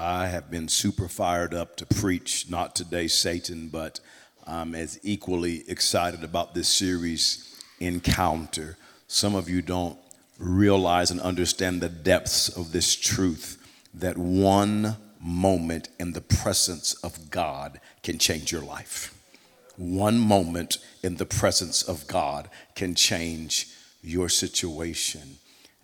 I have been super fired up to preach, not today, Satan, but I'm as equally excited about this series, Encounter. Some of you don't realize and understand the depths of this truth that one moment in the presence of God can change your life. One moment in the presence of God can change your situation.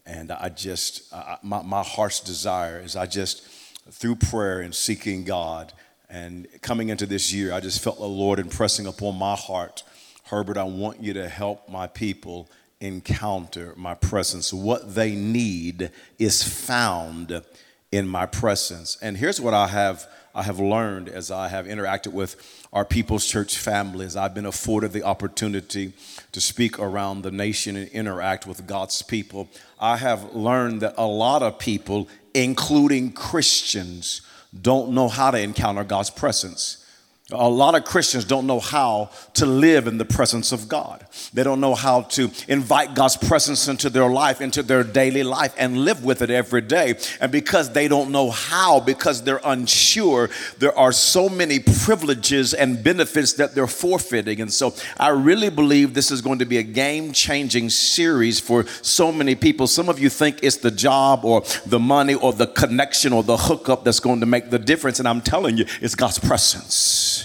And I just, I, my, my heart's desire is I just, through prayer and seeking God and coming into this year, I just felt the Lord impressing upon my heart, Herbert, I want you to help my people encounter my presence. What they need is found in my presence. And here's what I have I have learned as I have interacted with our People's Church families. I've been afforded the opportunity to speak around the nation and interact with God's people. I have learned that a lot of people, including Christians, don't know how to encounter God's presence. A lot of Christians don't know how to live in the presence of God. They don't know how to invite God's presence into their life, into their daily life, and live with it every day. And because they don't know how, because they're unsure, there are so many privileges and benefits that they're forfeiting. And so I really believe this is going to be a game changing series for so many people. Some of you think it's the job or the money or the connection or the hookup that's going to make the difference. And I'm telling you, it's God's presence.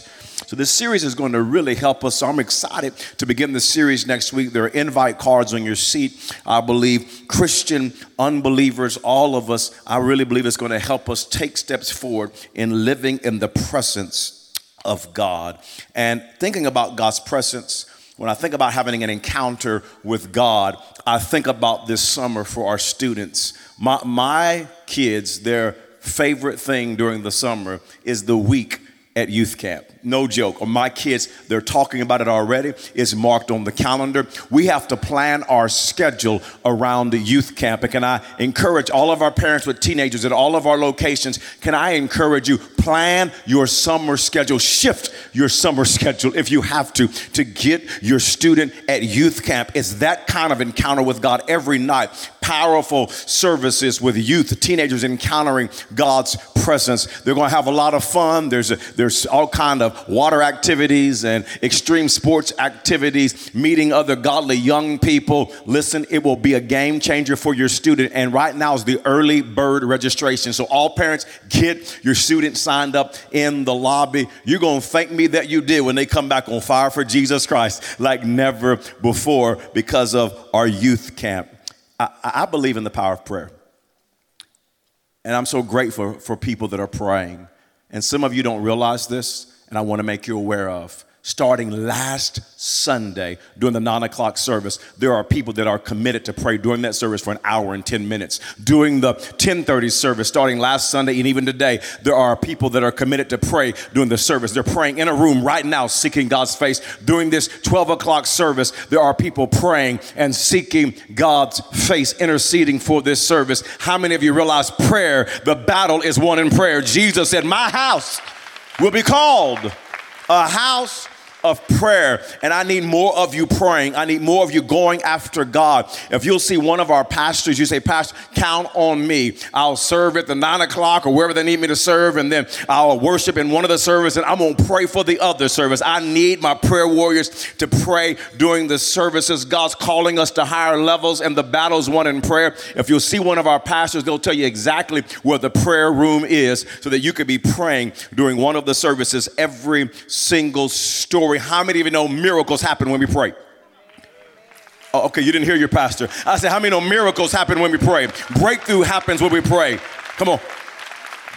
So this series is going to really help us. So I'm excited to begin the series next week. There are invite cards on your seat. I believe Christian unbelievers, all of us, I really believe it's going to help us take steps forward in living in the presence of God. And thinking about God's presence, when I think about having an encounter with God, I think about this summer for our students. My, my kids, their favorite thing during the summer is the week at youth camp. No joke. Or my kids, they're talking about it already. It's marked on the calendar. We have to plan our schedule around the youth camp. And can I encourage all of our parents with teenagers at all of our locations? Can I encourage you, plan your summer schedule, shift your summer schedule if you have to, to get your student at youth camp. It's that kind of encounter with God every night. Powerful services with youth, teenagers encountering God's presence. They're going to have a lot of fun. There's a, there's all kind of water activities and extreme sports activities, meeting other godly young people. Listen, it will be a game changer for your student. And right now is the early bird registration. So all parents get your student signed up in the lobby. You're going to thank me that you did when they come back on fire for Jesus Christ like never before because of our youth camp. I, I believe in the power of prayer. And I'm so grateful for people that are praying. And some of you don't realize this, and I want to make you aware of starting last Sunday during the nine o'clock service, there are people that are committed to pray during that service for an hour and 10 minutes. During the 1030 service, starting last Sunday and even today, there are people that are committed to pray during the service. They're praying in a room right now, seeking God's face. During this 12 o'clock service, there are people praying and seeking God's face, interceding for this service. How many of you realize prayer, the battle is won in prayer? Jesus said, My house will be called a house of prayer. And I need more of you praying. I need more of you going after God. If you'll see one of our pastors, you say, Pastor, count on me. I'll serve at the nine o'clock or wherever they need me to serve, and then I'll worship in one of the services, and I'm going to pray for the other service. I need my prayer warriors to pray during the services. God's calling us to higher levels, and the battle's won in prayer. If you'll see one of our pastors, they'll tell you exactly where the prayer room is so that you could be praying during one of the services every single story story. How many of you know miracles happen when we pray? Oh, okay, you didn't hear your pastor. I said, How many know miracles happen when we pray? Breakthrough happens when we pray. Come on.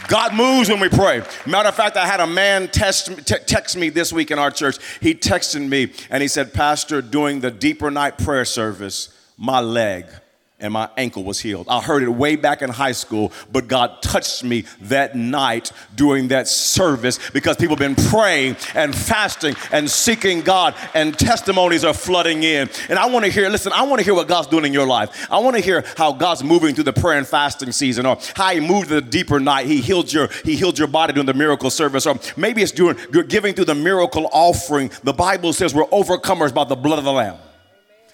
God moves when we pray. Matter of fact, I had a man text, text me this week in our church. He texted me and he said, Pastor, during the deeper night prayer service, my leg and my ankle was healed. I heard it way back in high school, but God touched me that night during that service because people have been praying and fasting and seeking God, and testimonies are flooding in. And I want to hear, listen, I want to hear what God's doing in your life. I want to hear how God's moving through the prayer and fasting season, or how He moved to the deeper night. He healed your He healed your body during the miracle service, or maybe it's during you're giving through the miracle offering. The Bible says we're overcomers by the blood of the Lamb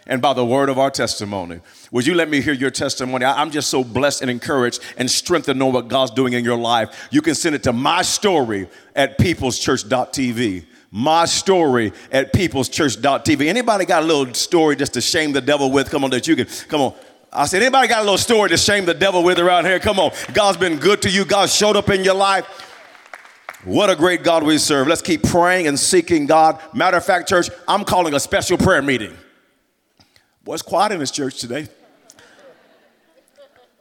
and by the word of our testimony. Would you let me hear your testimony? I'm just so blessed and encouraged and strengthened to know what God's doing in your life. You can send it to my story at peopleschurch.tv. My story at peopleschurch.tv. Anybody got a little story just to shame the devil with? Come on, that you can, come on. I said, anybody got a little story to shame the devil with around here? Come on. God's been good to you. God showed up in your life. What a great God we serve. Let's keep praying and seeking God. Matter of fact, church, I'm calling a special prayer meeting. It's quiet in this church today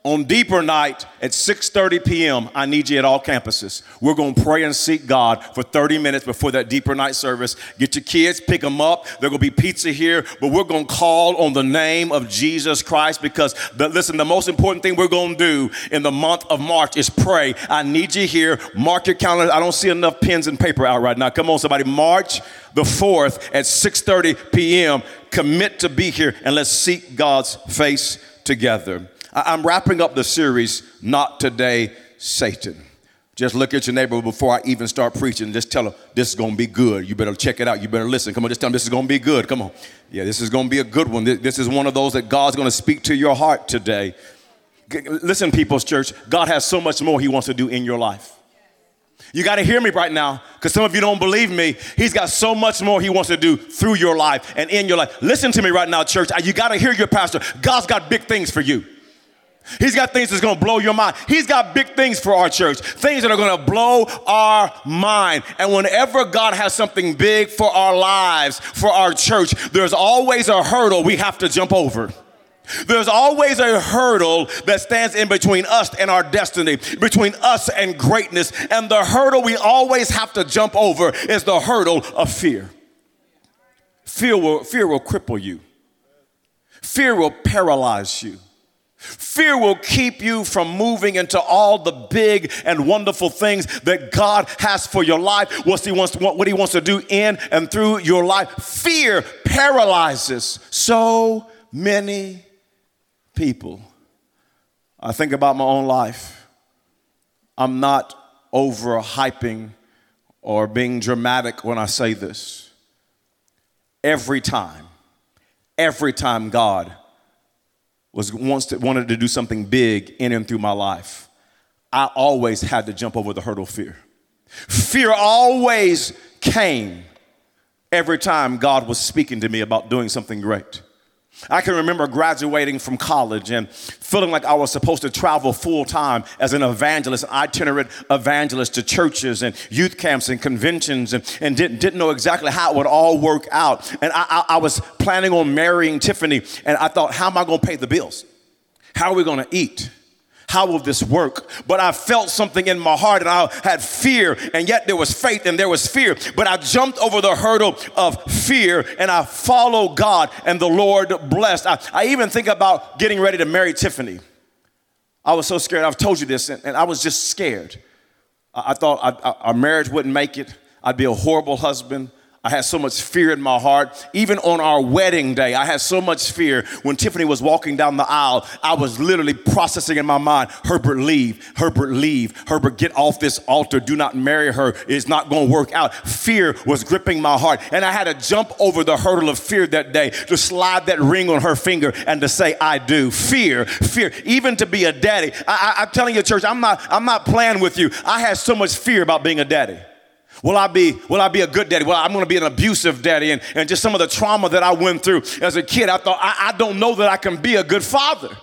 on deeper night at 6.30 p.m i need you at all campuses. We're going to pray and seek god for 30 minutes before that deeper night service. Get your kids pick them up. Going to be pizza here but we're going to call on the name of jesus christ because the, listen the most important thing we're going to do in the month of march is pray. I need you here. Mark your calendar. I don't see enough pens and paper out right now. Come on somebody. March the 4th at 6.30 p.m commit to be here and let's seek god's face together I'm wrapping up the series, Not Today, Satan. Just look at your neighbor before I even start preaching. Just tell them this is going to be good. You better check it out. You better listen. Come on, just tell them this is going to be good. Come on. Yeah, this is going to be a good one. This is one of those that God's going to speak to your heart today. Listen, People's Church, God has so much more He wants to do in your life. You got to hear me right now because some of you don't believe me. He's got so much more he wants to do through your life and in your life. Listen to me right now, church. You got to hear your pastor. God's got big things for you. He's got things that's gonna blow your mind. He's got big things for our church, things that are gonna blow our mind. And whenever God has something big for our lives, for our church, there's always a hurdle we have to jump over. There's always a hurdle that stands in between us and our destiny, between us and greatness. And the hurdle we always have to jump over is the hurdle of fear. Fear will, fear will cripple you, fear will paralyze you. Fear will keep you from moving into all the big and wonderful things that God has for your life, what he wants to, what he wants to do in and through your life. Fear paralyzes so many people. I think about my own life. I'm not over hyping or being dramatic when I say this. Every time, every time God was wants to, wanted to do something big in and through my life, I always had to jump over the hurdle fear. Fear always came every time God was speaking to me about doing something great. I can remember graduating from college and feeling like I was supposed to travel full time as an evangelist, an itinerant evangelist to churches and youth camps and conventions, and, and didn't, didn't know exactly how it would all work out. And I, I, I was planning on marrying Tiffany, and I thought, how am I going to pay the bills? How are we going to eat? How will this work? But I felt something in my heart and I had fear, and yet there was faith and there was fear. But I jumped over the hurdle of fear and I followed God, and the Lord blessed. I, I even think about getting ready to marry Tiffany. I was so scared. I've told you this, and, and I was just scared. I, I thought I, our marriage wouldn't make it. I'd be a horrible husband. I had so much fear in my heart. Even on our wedding day, I had so much fear. When Tiffany was walking down the aisle, I was literally processing in my mind Herbert, leave. Herbert, leave. Herbert, get off this altar. Do not marry her. It's not going to work out. Fear was gripping my heart. And I had to jump over the hurdle of fear that day to slide that ring on her finger and to say, I do. Fear, fear. Even to be a daddy. I, I'm telling you, church, I'm not, I'm not playing with you. I had so much fear about being a daddy. Will I be, will I be a good daddy? Well, I'm gonna be an abusive daddy. And, and just some of the trauma that I went through as a kid, I thought, I, I don't know that I can be a good father.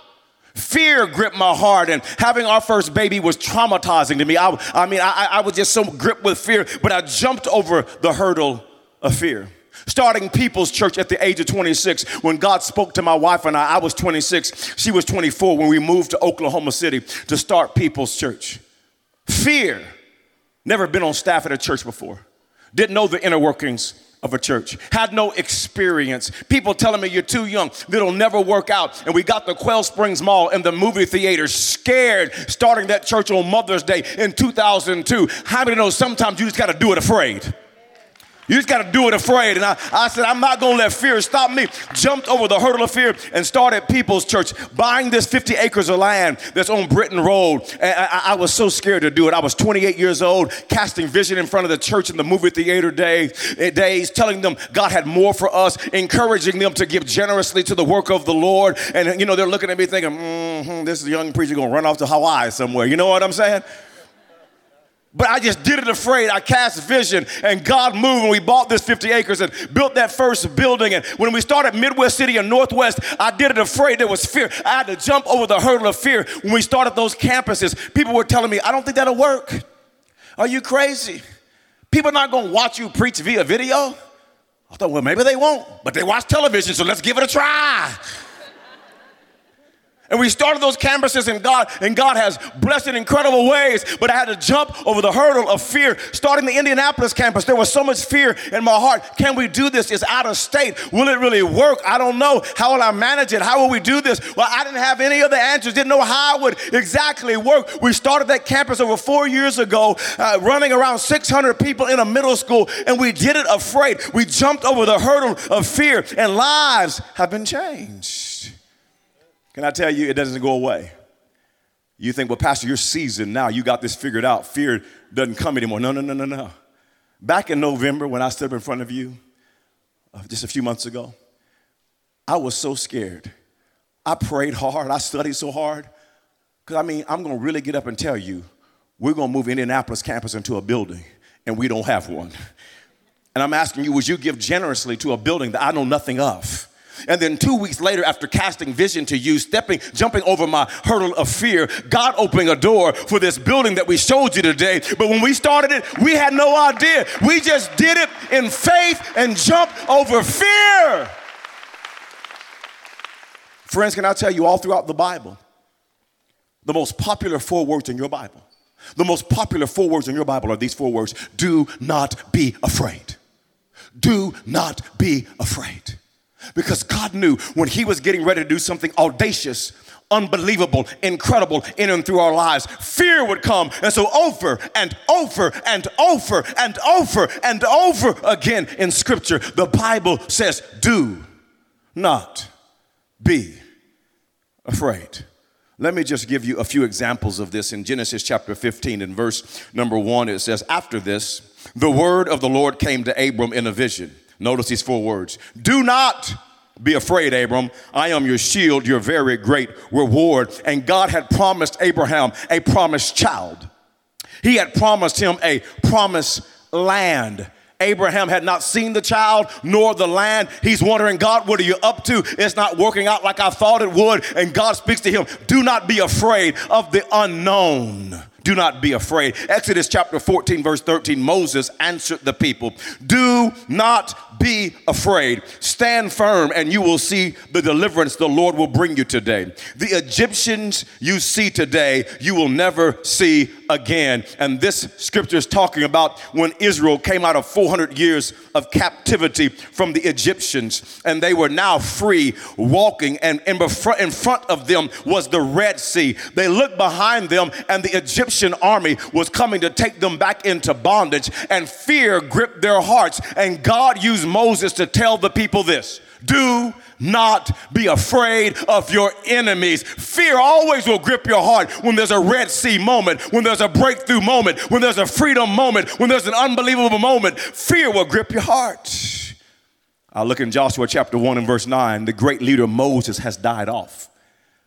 Fear gripped my heart, and having our first baby was traumatizing to me. I, I mean, I, I was just so gripped with fear, but I jumped over the hurdle of fear. Starting People's Church at the age of 26, when God spoke to my wife and I, I was 26, she was 24 when we moved to Oklahoma City to start People's Church. Fear Never been on staff at a church before. Didn't know the inner workings of a church. Had no experience. People telling me you're too young. It'll never work out. And we got the Quail Springs Mall and the movie theater scared starting that church on Mother's Day in 2002. How many know sometimes you just got to do it afraid? You just got to do it afraid. And I, I said, I'm not going to let fear stop me. Jumped over the hurdle of fear and started People's Church, buying this 50 acres of land that's on Britton Road. And I, I, was so scared to do it. I was 28 years old, casting vision in front of the church in the movie theater day, eh, days, telling them God had more for us, encouraging them to give generously to the work of the Lord. And, you know, they're looking at me thinking, mm-hmm, this young preacher going to run off to Hawaii somewhere. You know what I'm saying? But I just did it afraid. I cast vision and God moved and we bought this 50 acres and built that first building. And when we started Midwest City and Northwest, I did it afraid. There was fear. I had to jump over the hurdle of fear. When we started those campuses, people were telling me, I don't think that'll work. Are you crazy? People are not going to watch you preach via video. I thought, well, maybe they won't, but they watch television, so let's give it a try. And we started those campuses and God and God has blessed in incredible ways, but I had to jump over the hurdle of fear. Starting the Indianapolis campus, there was so much fear in my heart. Can we do this? It's out of state. Will it really work? I don't know. How will I manage it? How will we do this? Well, I didn't have any of the answers, didn't know how it would exactly work. We started that campus over four years ago, uh, running around 600 people in a middle school, and we did it afraid. We jumped over the hurdle of fear, and lives have been changed. Can I tell you, it doesn't go away. You think, well, Pastor, you're seasoned now. You got this figured out. Fear doesn't come anymore. No, no, no, no, no. Back in November, when I stood up in front of you, uh, just a few months ago, I was so scared. I prayed hard. I studied so hard. Because, I mean, I'm going to really get up and tell you, we're going to move Indianapolis campus into a building, and we don't have one. And I'm asking you, would you give generously to a building that I know nothing of? And then two weeks later, after casting vision to you, stepping, jumping over my hurdle of fear, God opening a door for this building that we showed you today. But when we started it, we had no idea. We just did it in faith and jumped over fear. Friends, can I tell you all throughout the Bible, the most popular four words in your Bible, the most popular four words in your Bible are these four words do not be afraid. Do not be afraid. Because God knew when He was getting ready to do something audacious, unbelievable, incredible in and through our lives, fear would come. And so, over and over and over and over and over again in Scripture, the Bible says, Do not be afraid. Let me just give you a few examples of this in Genesis chapter 15 in verse number one. It says, After this, the word of the Lord came to Abram in a vision. Notice these four words Do not be afraid, Abram. I am your shield, your very great reward. And God had promised Abraham a promised child. He had promised him a promised land. Abraham had not seen the child nor the land. He's wondering, God, what are you up to? It's not working out like I thought it would. And God speaks to him, Do not be afraid of the unknown. Do not be afraid. Exodus chapter 14, verse 13 Moses answered the people, Do not be afraid. Stand firm, and you will see the deliverance the Lord will bring you today. The Egyptians you see today, you will never see again. And this scripture is talking about when Israel came out of 400 years of captivity from the Egyptians, and they were now free walking, and in front of them was the Red Sea. They looked behind them, and the Egyptian army was coming to take them back into bondage, and fear gripped their hearts. And God used Moses to tell the people this do not be afraid of your enemies. Fear always will grip your heart when there's a Red Sea moment, when there's a breakthrough moment, when there's a freedom moment, when there's an unbelievable moment. Fear will grip your heart. I look in Joshua chapter 1 and verse 9. The great leader Moses has died off.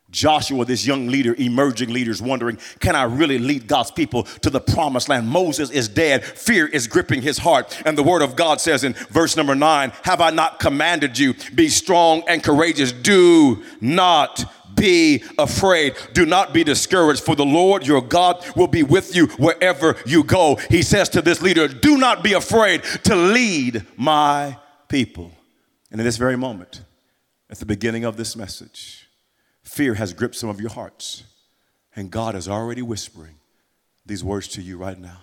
Joshua, this young leader, emerging leaders, wondering, can I really lead God's people to the promised land? Moses is dead. Fear is gripping his heart. And the word of God says in verse number nine, Have I not commanded you? Be strong and courageous. Do not be afraid. Do not be discouraged, for the Lord your God will be with you wherever you go. He says to this leader, Do not be afraid to lead my people. And in this very moment, at the beginning of this message, Fear has gripped some of your hearts, and God is already whispering these words to you right now.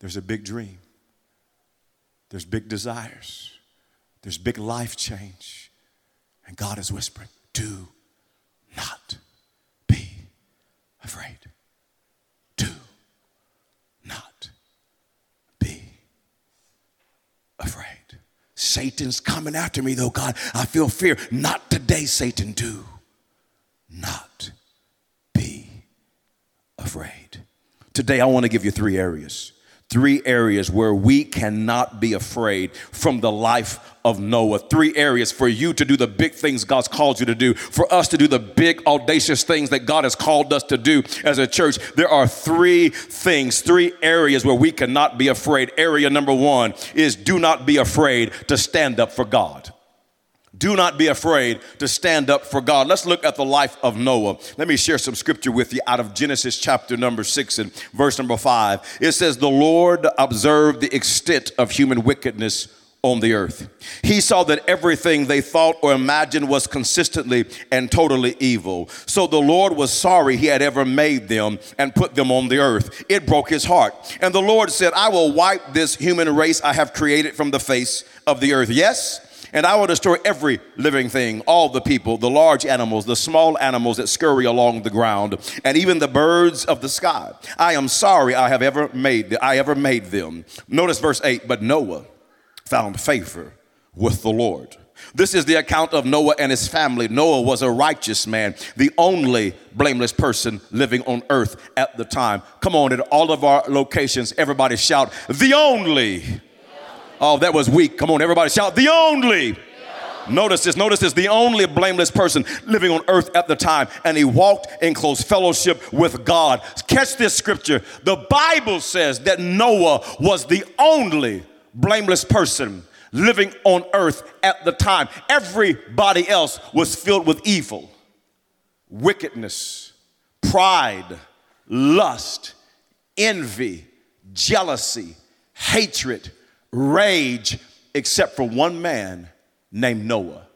There's a big dream, there's big desires, there's big life change, and God is whispering, Do not be afraid. Do not be afraid. Satan's coming after me, though, God. I feel fear. Not today, Satan. Do not be afraid. Today, I want to give you three areas three areas where we cannot be afraid from the life of Noah. Three areas for you to do the big things God's called you to do, for us to do the big, audacious things that God has called us to do as a church. There are three things, three areas where we cannot be afraid. Area number one is do not be afraid to stand up for God. Do not be afraid to stand up for God. Let's look at the life of Noah. Let me share some scripture with you out of Genesis chapter number six and verse number five. It says, The Lord observed the extent of human wickedness on the earth. He saw that everything they thought or imagined was consistently and totally evil. So the Lord was sorry he had ever made them and put them on the earth. It broke his heart. And the Lord said, I will wipe this human race I have created from the face of the earth. Yes, and I will destroy every living thing, all the people, the large animals, the small animals that scurry along the ground, and even the birds of the sky. I am sorry I have ever made I ever made them. Notice verse 8, but Noah found favor with the Lord. This is the account of Noah and his family. Noah was a righteous man, the only blameless person living on earth at the time. Come on, at all of our locations, everybody shout, the only Oh, that was weak. Come on, everybody shout, the only. Notice this, notice this, the only blameless person living on earth at the time, and he walked in close fellowship with God. Catch this scripture. The Bible says that Noah was the only blameless person living on earth at the time. Everybody else was filled with evil, wickedness, pride, lust, envy, jealousy, hatred rage except for one man named Noah.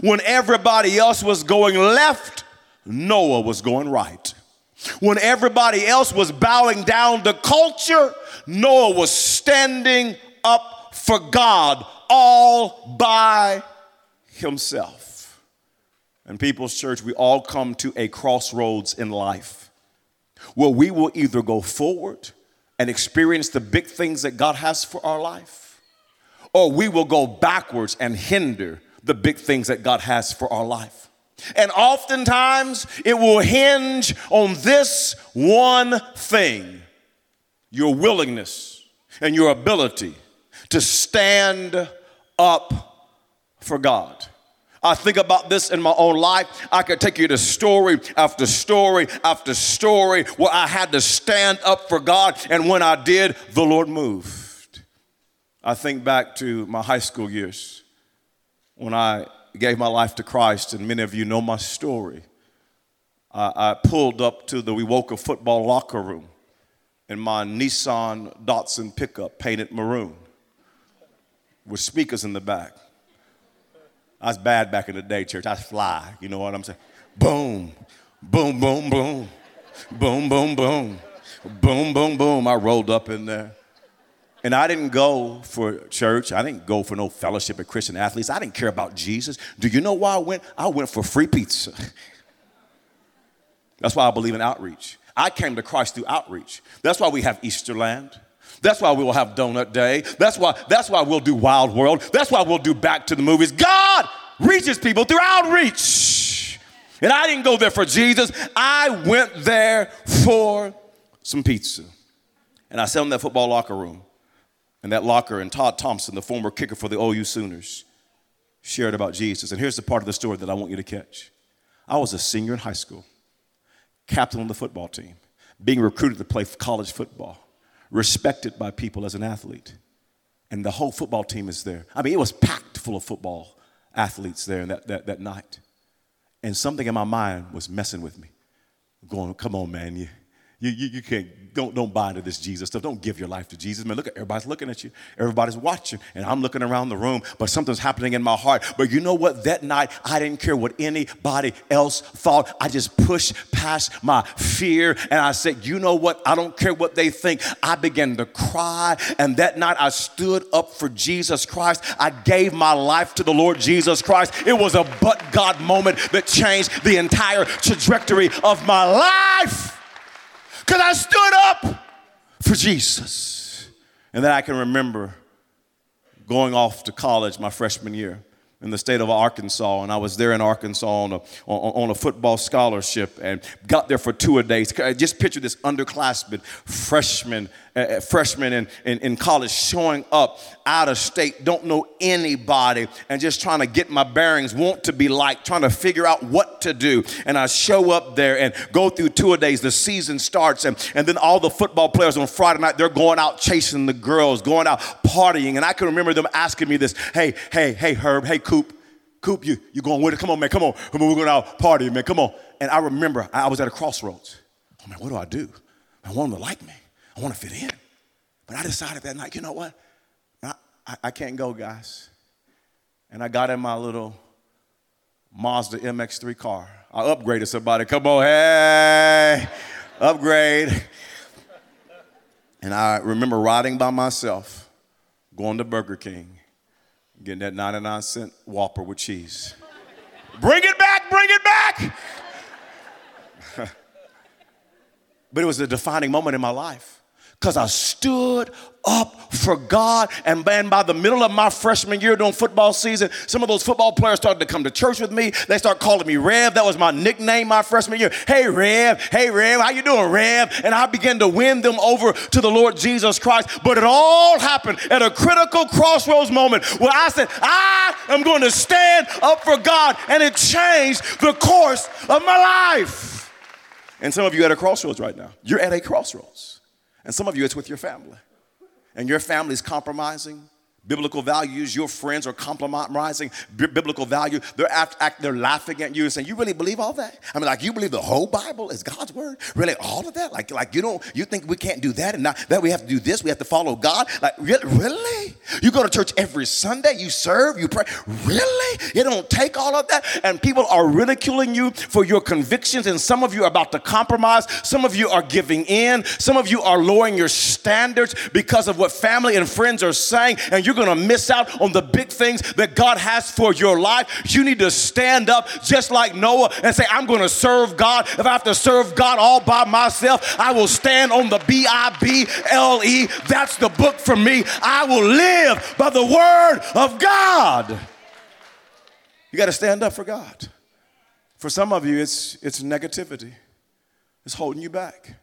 When everybody else was going left, Noah was going right. When everybody else was bowing down to culture, Noah was standing up for God all by himself. And People's Church, we all come to a crossroads in life where we will either go forward and experience the big things that God has for our life, or we will go backwards and hinder the big things that God has for our life. And oftentimes it will hinge on this one thing your willingness and your ability to stand up for God. I think about this in my own life. I could take you to story after story after story where I had to stand up for God, and when I did, the Lord moved. I think back to my high school years when I gave my life to Christ, and many of you know my story. I, I pulled up to the Wewoka football locker room in my Nissan Datsun pickup painted maroon with speakers in the back. I was bad back in the day, church. I was fly. You know what I'm saying? Boom, boom, boom, boom, boom, boom, boom, boom, boom, boom. I rolled up in there. And I didn't go for church. I didn't go for no fellowship of Christian athletes. I didn't care about Jesus. Do you know why I went? I went for free pizza. That's why I believe in outreach. I came to Christ through outreach. That's why we have Easterland. That's why we will have Donut Day. That's why, that's why we'll do Wild World. That's why we'll do Back to the Movies. God reaches people through outreach. And I didn't go there for Jesus. I went there for some pizza. And I sat in that football locker room. And that locker, and Todd Thompson, the former kicker for the OU Sooners, shared about Jesus. And here's the part of the story that I want you to catch. I was a senior in high school, captain on the football team, being recruited to play college football respected by people as an athlete. And the whole football team is there. I mean, it was packed full of football athletes there that, that, that night. And something in my mind was messing with me. Going, come on, man. You, you, you, you can't, don't, don't buy into this Jesus stuff. Don't give your life to Jesus. Man, look at everybody's looking at you. Everybody's watching. And I'm looking around the room, but something's happening in my heart. But you know what? That night, I didn't care what anybody else thought. I just pushed past my fear and I said, you know what? I don't care what they think. I began to cry. And that night, I stood up for Jesus Christ. I gave my life to the Lord Jesus Christ. It was a but God moment that changed the entire trajectory of my life because I stood up for Jesus. And then I can remember going off to college my freshman year in the state of Arkansas, and I was there in Arkansas on a, on, a football scholarship and got there for two a days. Just picture this underclassman, freshman, uh, freshman in, in, in college showing up out of state, don't know anybody, and just trying to get my bearings, want to be like, trying to figure out what to do. And I show up there and go through two a days. The season starts, and, and then all the football players on Friday night, they're going out chasing the girls, going out partying. And I can remember them asking me this, hey, hey, hey, Herb, hey, Coop, Coop, you, you going with it? Come on, man, come on. Come on, we're going out partying, man, come on. And I remember I was at a crossroads. Oh, man, what do I do? I want them to like me. I want to fit in. But I decided that night, you know what? I, I, I can't go, guys. And I got in my little Mazda MX3 car. I upgraded somebody. Come on, hey, upgrade. And I remember riding by myself, going to Burger King, getting that 99 cent Whopper with cheese. bring it back, bring it back. but it was a defining moment in my life because I stood up for God. And man, by the middle of my freshman year during football season, some of those football players started to come to church with me. They start calling me Rev. That was my nickname my freshman year. Hey Rev, hey Rev, how you doing, Rev? And I began to win them over to the Lord Jesus Christ. But it all happened at a critical crossroads moment where I said, I am going to stand up for God. And it changed the course of my life. And some of you at a crossroads right now. You're at a crossroads. And some of you, it's with your family. And your family is compromising biblical values. Your friends are compromising b- biblical value. They're, act, act, they're laughing at you and saying, "You really believe all that? I mean, like you believe the whole Bible is God's word? Really, all of that? Like, like you don't? You think we can't do that and not that we have to do this? We have to follow God? Like, really? You go to church every Sunday? You serve? You pray? Really? You don't take all of that? And people are ridiculing you for your convictions. And some of you are about to compromise. Some of you are giving in. Some of you are lowering your standards because of what family and friends are saying, and you're going to miss out on the big things that God has for your life. You need to stand up just like Noah and say, I'm going to serve God. If I have to serve God all by myself, I will stand on the B I B L E. That's the book for me. I will live by the word of God. You got to stand up for God. For some of you, it's, it's negativity, it's holding you back.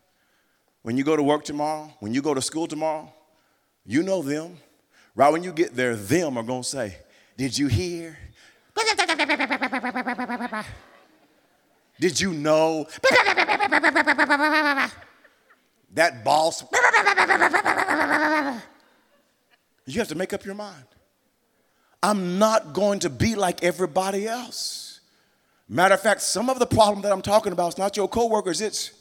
When you go to work tomorrow, when you go to school tomorrow, you know them. Right when you get there, them are going to say, Did you hear? Did you know? that boss. you have to make up your mind. I'm not going to be like everybody else. Matter of fact, some of the problem that I'm talking about is not your coworkers, it's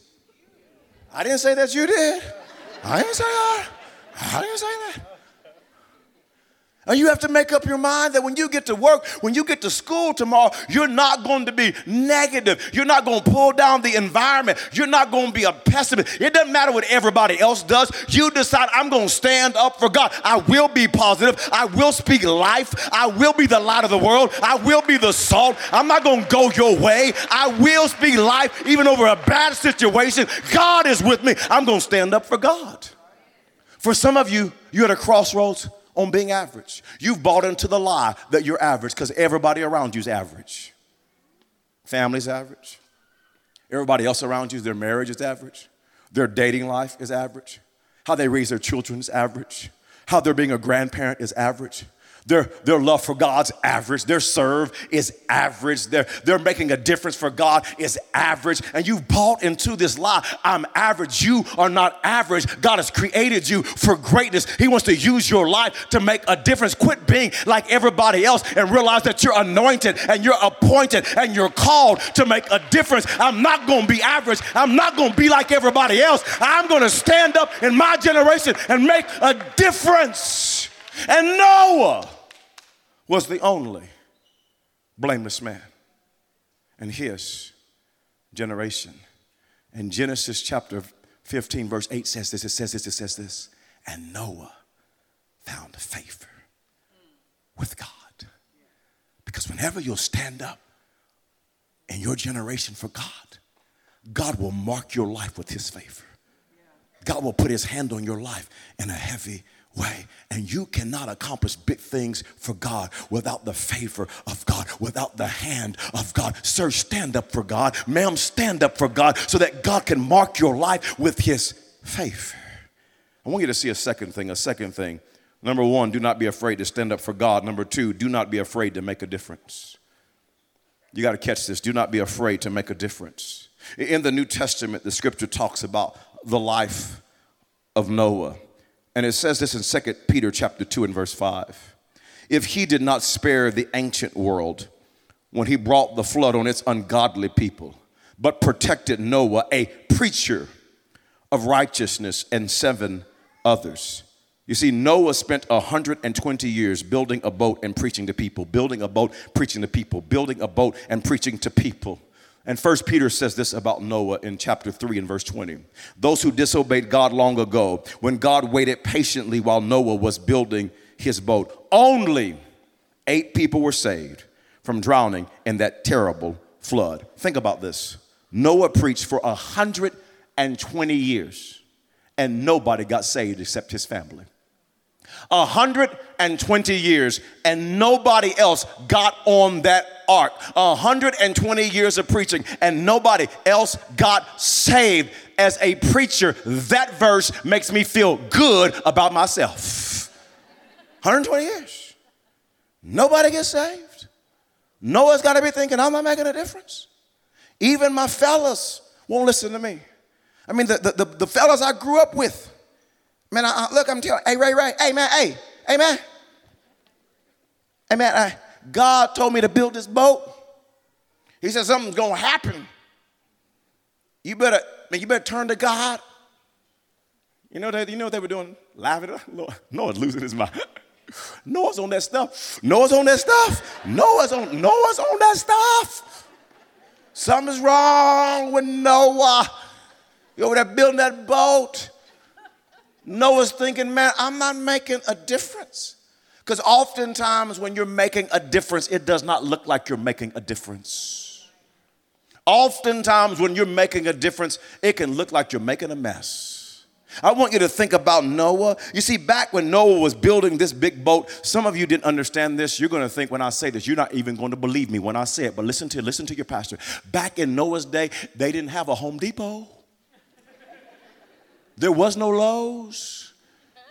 I didn't say that you did. I didn't say that. I didn't say that. And you have to make up your mind that when you get to work, when you get to school tomorrow, you're not going to be negative. You're not going to pull down the environment. You're not going to be a pessimist. It doesn't matter what everybody else does. You decide, I'm going to stand up for God. I will be positive. I will speak life. I will be the light of the world. I will be the salt. I'm not going to go your way. I will speak life even over a bad situation. God is with me. I'm going to stand up for God. For some of you, you're at a crossroads on being average. You've bought into the lie that you're average because everybody around you is average. Family's average. Everybody else around you, their marriage is average. Their dating life is average. How they raise their children is average. How they're being a grandparent is average. Their, their love for God's average. Their serve is average. Their, they're making a difference for God is average. And you've bought into this lie. I'm average. You are not average. God has created you for greatness. He wants to use your life to make a difference. Quit being like everybody else and realize that you're anointed and you're appointed and you're called to make a difference. I'm not going to be average. I'm not going to be like everybody else. I'm going to stand up in my generation and make a difference. And Noah was the only blameless man in his generation. And Genesis chapter 15, verse 8 says this it says this, it says this. And Noah found favor with God. Because whenever you'll stand up in your generation for God, God will mark your life with his favor. God will put his hand on your life in a heavy way. And you cannot accomplish big things for God without the favor of God, without the hand of God. Sir, stand up for God. Ma'am, stand up for God so that God can mark your life with his favor. I want you to see a second thing, a second thing. Number one, do not be afraid to stand up for God. Number two, do not be afraid to make a difference. You got to catch this. Do not be afraid to make a difference. In the New Testament, the scripture talks about the life of Noah. And it says this in 2 Peter chapter 2 and verse 5. If he did not spare the ancient world when he brought the flood on its ungodly people, but protected Noah, a preacher of righteousness, and seven others. You see, Noah spent 120 years building a boat and preaching to people, building a boat, preaching to people, building a boat and preaching to people. And first Peter says this about Noah in chapter 3 and verse 20. Those who disobeyed God long ago, when God waited patiently while Noah was building his boat, only eight people were saved from drowning in that terrible flood. Think about this. Noah preached for 120 years and nobody got saved except his family. 120 years and nobody else got on that ark. 120 years of preaching and nobody else got saved. As a preacher, that verse makes me feel good about myself. 120 years. Nobody gets saved. Noah's got to be thinking, I'm not making a difference. Even my fellas won't listen to me. I mean, the, the, the, the fellas I grew up with, Man, I, I, look, I'm telling hey, Ray, Ray, hey, man, hey, hey, man. Hey, man, I, God told me to build this boat. He said something's going to happen. You better, man, you better turn to God. You know that you know what they were doing? Laughing. Noah's losing his mind. Noah's on that stuff. Noah's on that stuff. Noah's on Noah's on that stuff. Something's wrong with Noah. You over there building that boat. Noah's thinking, man, I'm not making a difference. Because oftentimes when you're making a difference, it does not look like you're making a difference. Oftentimes when you're making a difference, it can look like you're making a mess. I want you to think about Noah. You see, back when Noah was building this big boat, some of you didn't understand this. You're going to think when I say this, you're not even going to believe me when I say it. But listen to listen to your pastor. Back in Noah's day, they didn't have a Home Depot. There was no Lowe's.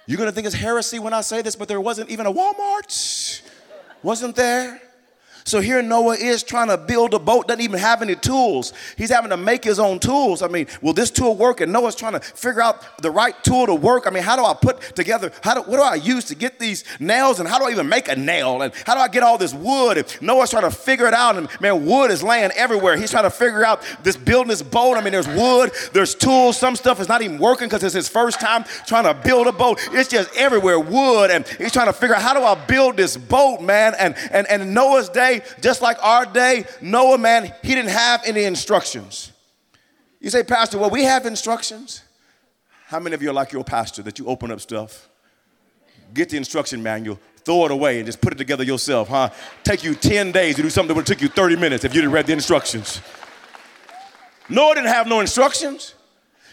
You're going to think it's heresy when I say this, but there wasn't even a Walmart. Wasn't there? So here Noah is trying to build a boat, doesn't even have any tools. He's having to make his own tools. I mean, will this tool work? And Noah's trying to figure out the right tool to work. I mean, how do I put together, how do, what do I use to get these nails? And how do I even make a nail? And how do I get all this wood? And Noah's trying to figure it out. And man, wood is laying everywhere. He's trying to figure out this building this boat. I mean, there's wood, there's tools. Some stuff is not even working because it's his first time trying to build a boat. It's just everywhere wood. And he's trying to figure out how do I build this boat, man? And and, and Noah's day, just like our day, Noah, man, he didn't have any instructions. You say, Pastor, well, we have instructions. How many of you are like your pastor that you open up stuff, get the instruction manual, throw it away, and just put it together yourself, huh? Take you 10 days to do something that would have took you 30 minutes if you'd read the instructions. Noah didn't have no instructions.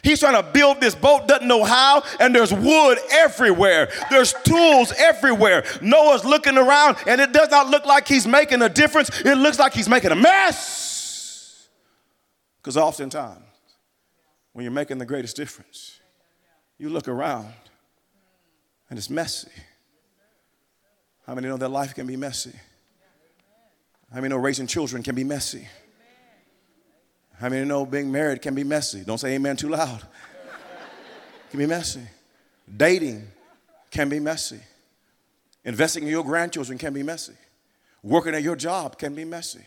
He's trying to build this boat, doesn't know how, and there's wood everywhere. There's tools everywhere. Noah's looking around, and it does not look like he's making a difference. It looks like he's making a mess. Because oftentimes, when you're making the greatest difference, you look around and it's messy. How many know that life can be messy? How many know raising children can be messy? How many know being married can be messy? Don't say amen too loud. Can be messy. Dating can be messy. Investing in your grandchildren can be messy. Working at your job can be messy.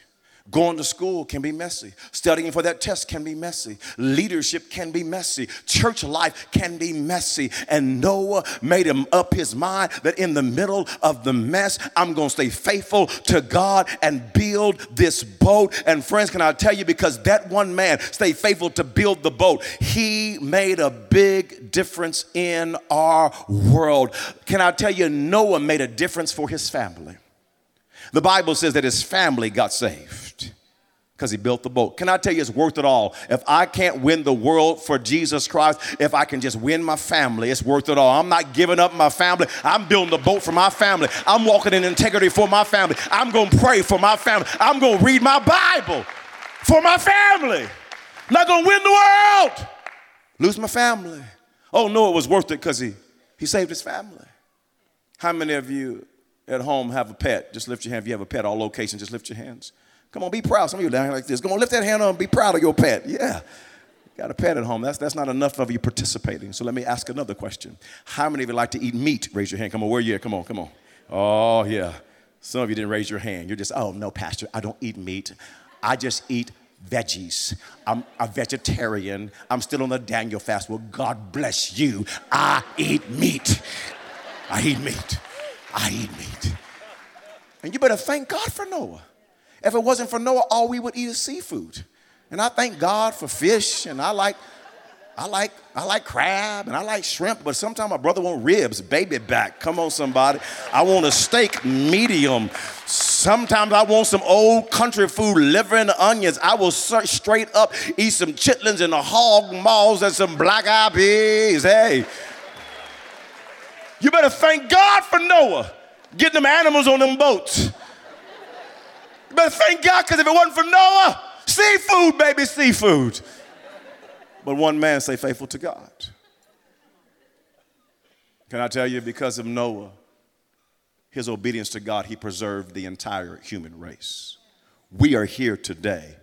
Going to school can be messy. Studying for that test can be messy. Leadership can be messy. Church life can be messy. And Noah made him up his mind that in the middle of the mess, I'm going to stay faithful to God and build this boat. And friends, can I tell you, because that one man stayed faithful to build the boat, he made a big difference in our world. Can I tell you, Noah made a difference for his family. The Bible says that his family got saved. Because he built the boat. Can I tell you, it's worth it all. If I can't win the world for Jesus Christ, if I can just win my family, it's worth it all. I'm not giving up my family. I'm building the boat for my family. I'm walking in integrity for my family. I'm going to pray for my family. I'm going to read my Bible for my family. Not going to win the world, lose my family. Oh, no, it was worth it because he, he saved his family. How many of you at home have a pet? Just lift your hand. If you have a pet, all locations, just lift your hands. Come on, be proud. Some of you down here like this. Come on, lift that hand up and be proud of your pet. Yeah. Got a pet at home. That's, that's not enough of you participating. So let me ask another question. How many of you like to eat meat? Raise your hand. Come on, where are you at? Come on, come on. Oh, yeah. Some of you didn't raise your hand. You're just, oh, no, Pastor, I don't eat meat. I just eat veggies. I'm a vegetarian. I'm still on the Daniel fast. Well, God bless you. I eat meat. I eat meat. I eat meat. And you better thank God for Noah. If it wasn't for Noah, all we would eat is seafood. And I thank God for fish, and I like, I like, I like crab, and I like shrimp. But sometimes my brother want ribs, baby back. Come on, somebody. I want a steak medium. Sometimes I want some old country food, liver and onions. I will straight up eat some chitlins and the hog maws and some black eyed peas. Hey, you better thank God for Noah getting them animals on them boats. Better thank God because if it wasn't for Noah, seafood, baby, seafood. But one man stay faithful to God. Can I tell you, because of Noah, his obedience to God, he preserved the entire human race. We are here today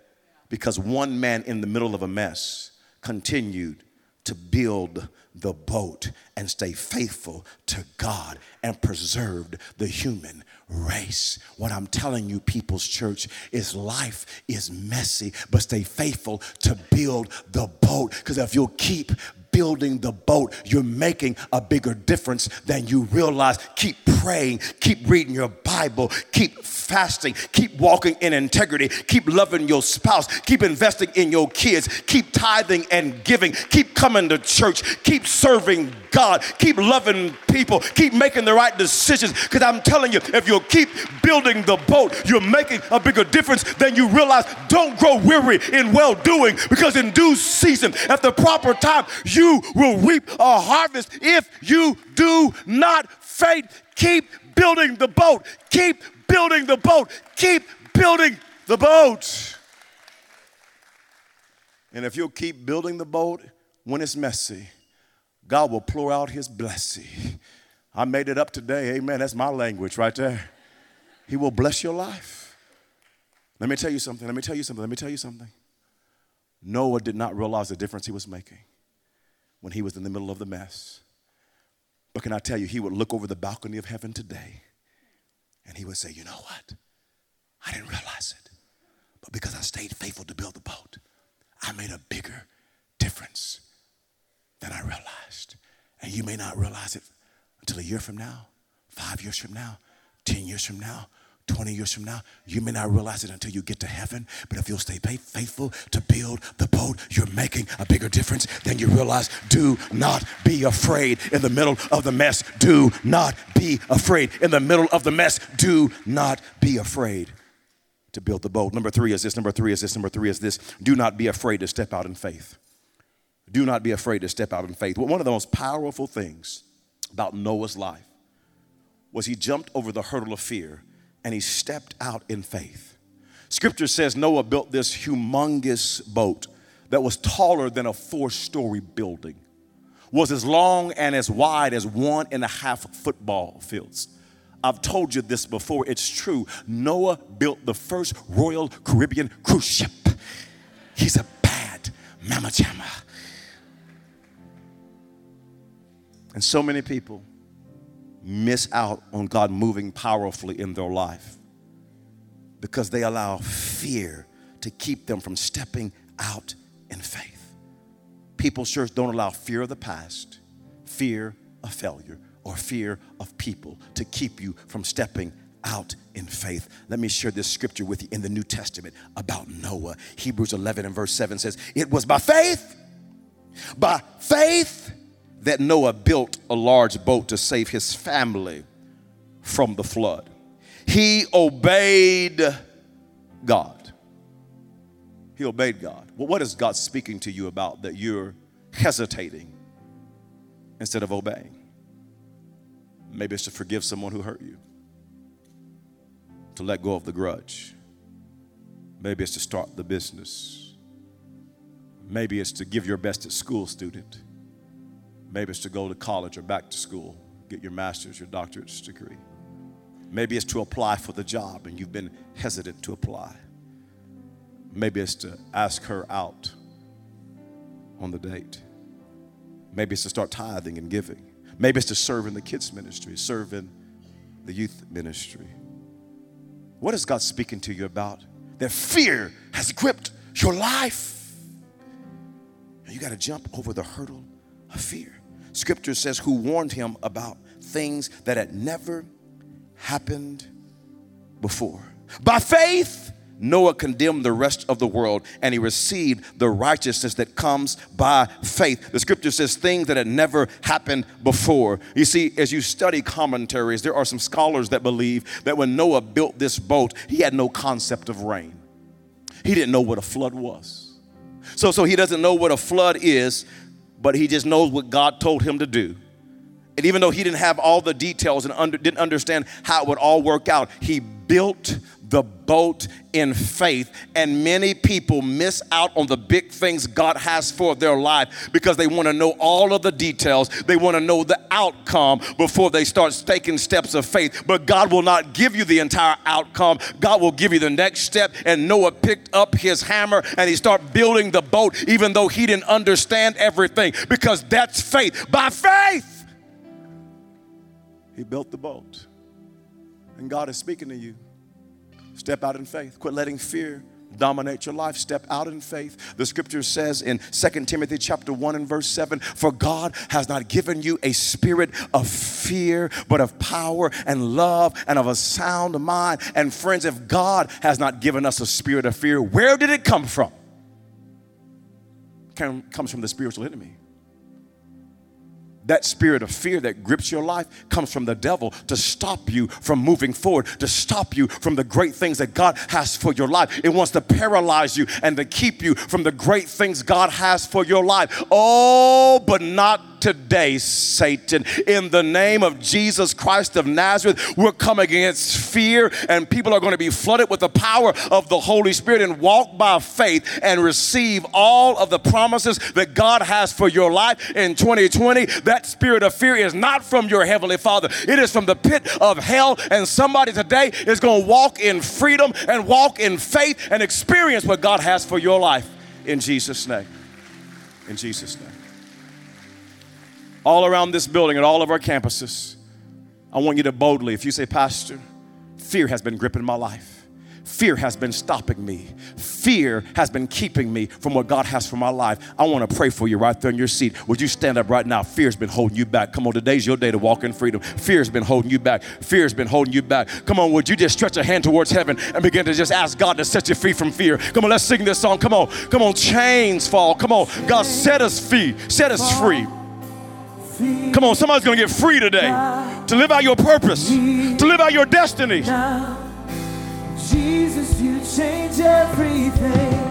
because one man in the middle of a mess continued to build the boat and stay faithful to God and preserved the human race. What I'm telling you, People's Church, is life is messy, but stay faithful to build the boat. Because if you'll keep building the boat, you're making a bigger difference than you realize. Keep praying, keep reading your Bible, keep fasting, keep walking in integrity, keep loving your spouse, keep investing in your kids, keep tithing and giving, keep coming to church, keep serving God, keep loving people, keep making the right decisions. Because I'm telling you, if you'll keep building the boat, you're making a bigger difference than you realize. Don't grow weary in well doing because in due season, at the proper time, you will reap a harvest if you do not faint. Keep building the boat. Keep building the boat. Keep building the boat. And if you'll keep building the boat when it's messy, God will pour out his blessing. I made it up today. Amen. That's my language right there. He will bless your life. Let me tell you something. Let me tell you something. Let me tell you something. Noah did not realize the difference he was making when he was in the middle of the mess. But can I tell you, he would look over the balcony of heaven today and he would say, You know what? I didn't realize it. But because I stayed faithful to build the boat, I made a bigger difference than I realized. And you may not realize it until a year from now, five years from now, 10 years from now, 20 years from now, you may not realize it until you get to heaven. But if you'll stay faithful to build the boat, you're making a bigger difference than you realize. Do not be afraid in the middle of the mess. Do not be afraid in the middle of the mess. Do not be afraid to build the boat. Number three is this. Number three is this. Number three is this. Do not be afraid to step out in faith. Do not be afraid to step out in faith. One of the most powerful things about Noah's life was he jumped over the hurdle of fear and he stepped out in faith. Scripture says Noah built this humongous boat that was taller than a four story building, was as long and as wide as one and a half football fields. I've told you this before, it's true. Noah built the first Royal Caribbean cruise ship. He's a bad mama jamma. And so many people miss out on God moving powerfully in their life because they allow fear to keep them from stepping out in faith. People, church, don't allow fear of the past, fear of failure, or fear of people to keep you from stepping out in faith. Let me share this scripture with you in the New Testament about Noah. Hebrews 11 and verse 7 says, It was by faith, by faith that Noah built a large boat to save his family from the flood. He obeyed God. He obeyed God. Well, what is God speaking to you about that you're hesitating instead of obeying? Maybe it's to forgive someone who hurt you, to let go of the grudge. Maybe it's to start the business. Maybe it's to give your best at school, student. Maybe it's to go to college or back to school, get your master's, your doctorate's degree. Maybe it's to apply for the job and you've been hesitant to apply. Maybe it's to ask her out on the date. Maybe it's to start tithing and giving. Maybe it's to serve in the kids' ministry, serve in the youth ministry. What is God speaking to you about? That fear has gripped your life. And you got to jump over the hurdle of fear. Scripture says, Who warned him about things that had never happened before. By faith, Noah condemned the rest of the world and he received the righteousness that comes by faith. The scripture says things that had never happened before. You see, as you study commentaries, there are some scholars that believe that when Noah built this boat, he had no concept of rain. He didn't know what a flood was. So, so he doesn't know what a flood is, but he just knows what God told him to do. And even though he didn't have all the details and under, didn't understand how it would all work out, he built the boat in faith. And many people miss out on the big things God has for their life because they want to know all of the details. They want to know the outcome before they start taking steps of faith. But God will not give you the entire outcome. God will give you the next step. And Noah picked up his hammer and he started building the boat, even though he didn't understand everything, because that's faith. By faith, he built the boat. And God is speaking to you. Step out in faith. Quit letting fear dominate your life. Step out in faith. The scripture says in 2 timothy chapter 1 and verse 7 for god has not given you a spirit of fear but of power and love and of a sound mind. And friends if god has not given us a spirit of fear where did it come from? It comes from the spiritual enemy that spirit of fear that grips your life comes from the devil to stop you from moving forward, to stop you from the great things that God has for your life. It wants to paralyze you and to keep you from the great things God has for your life. Oh, but not today, Satan. In the name of Jesus Christ of Nazareth, we're coming against fear, and people are going to be flooded with the power of the Holy Spirit and walk by faith and receive all of the promises that God has for your life in 2020. That spirit of fear is not from your Heavenly Father, it is from the pit of hell. And somebody today is going to walk in freedom and walk in faith and experience what God has for your life in Jesus' name. In Jesus' name all around this building at all of our campuses, I want you to boldly, if you say, Pastor, fear has been gripping my life. Fear has been stopping me. Fear has been keeping me from what God has for my life. I want to pray for you right there in your seat. Would you stand up right now? Fear's been holding you back. Come on, today's your day to walk in freedom. Fear's been holding you back. Fear's been holding you back. Come on, would you just stretch a hand towards heaven and begin to just ask God to set you free from fear? Come on, let's sing this song. Come on, come on, chains fall. Come on, God set us free, set us free. Come on, somebody's going to get free today to live out your purpose, to live out your destiny. Jesus, you change everything.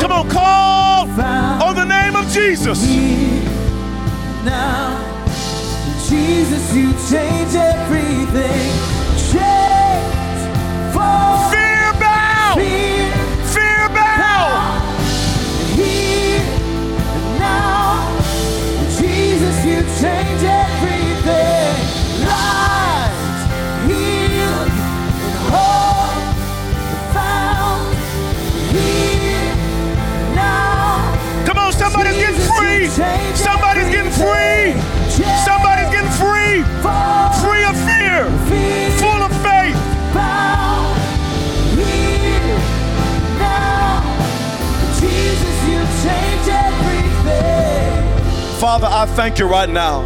Come on, call on the name of Jesus. Now, Jesus, you change everything. Father, I thank you right now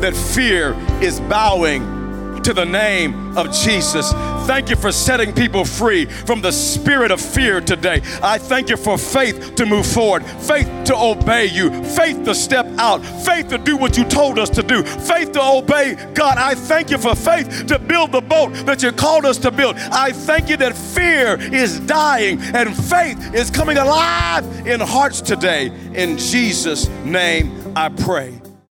that fear is bowing to the name of Jesus. thank you for setting people free from the spirit of fear today. I thank you for faith to move forward, faith to obey you, faith to step out, faith to do what you told us to do, faith to obey. God, I thank you for faith to build the boat that you called us to build. I thank you that fear is dying and faith is coming alive in hearts today. In Jesus' name, I pray.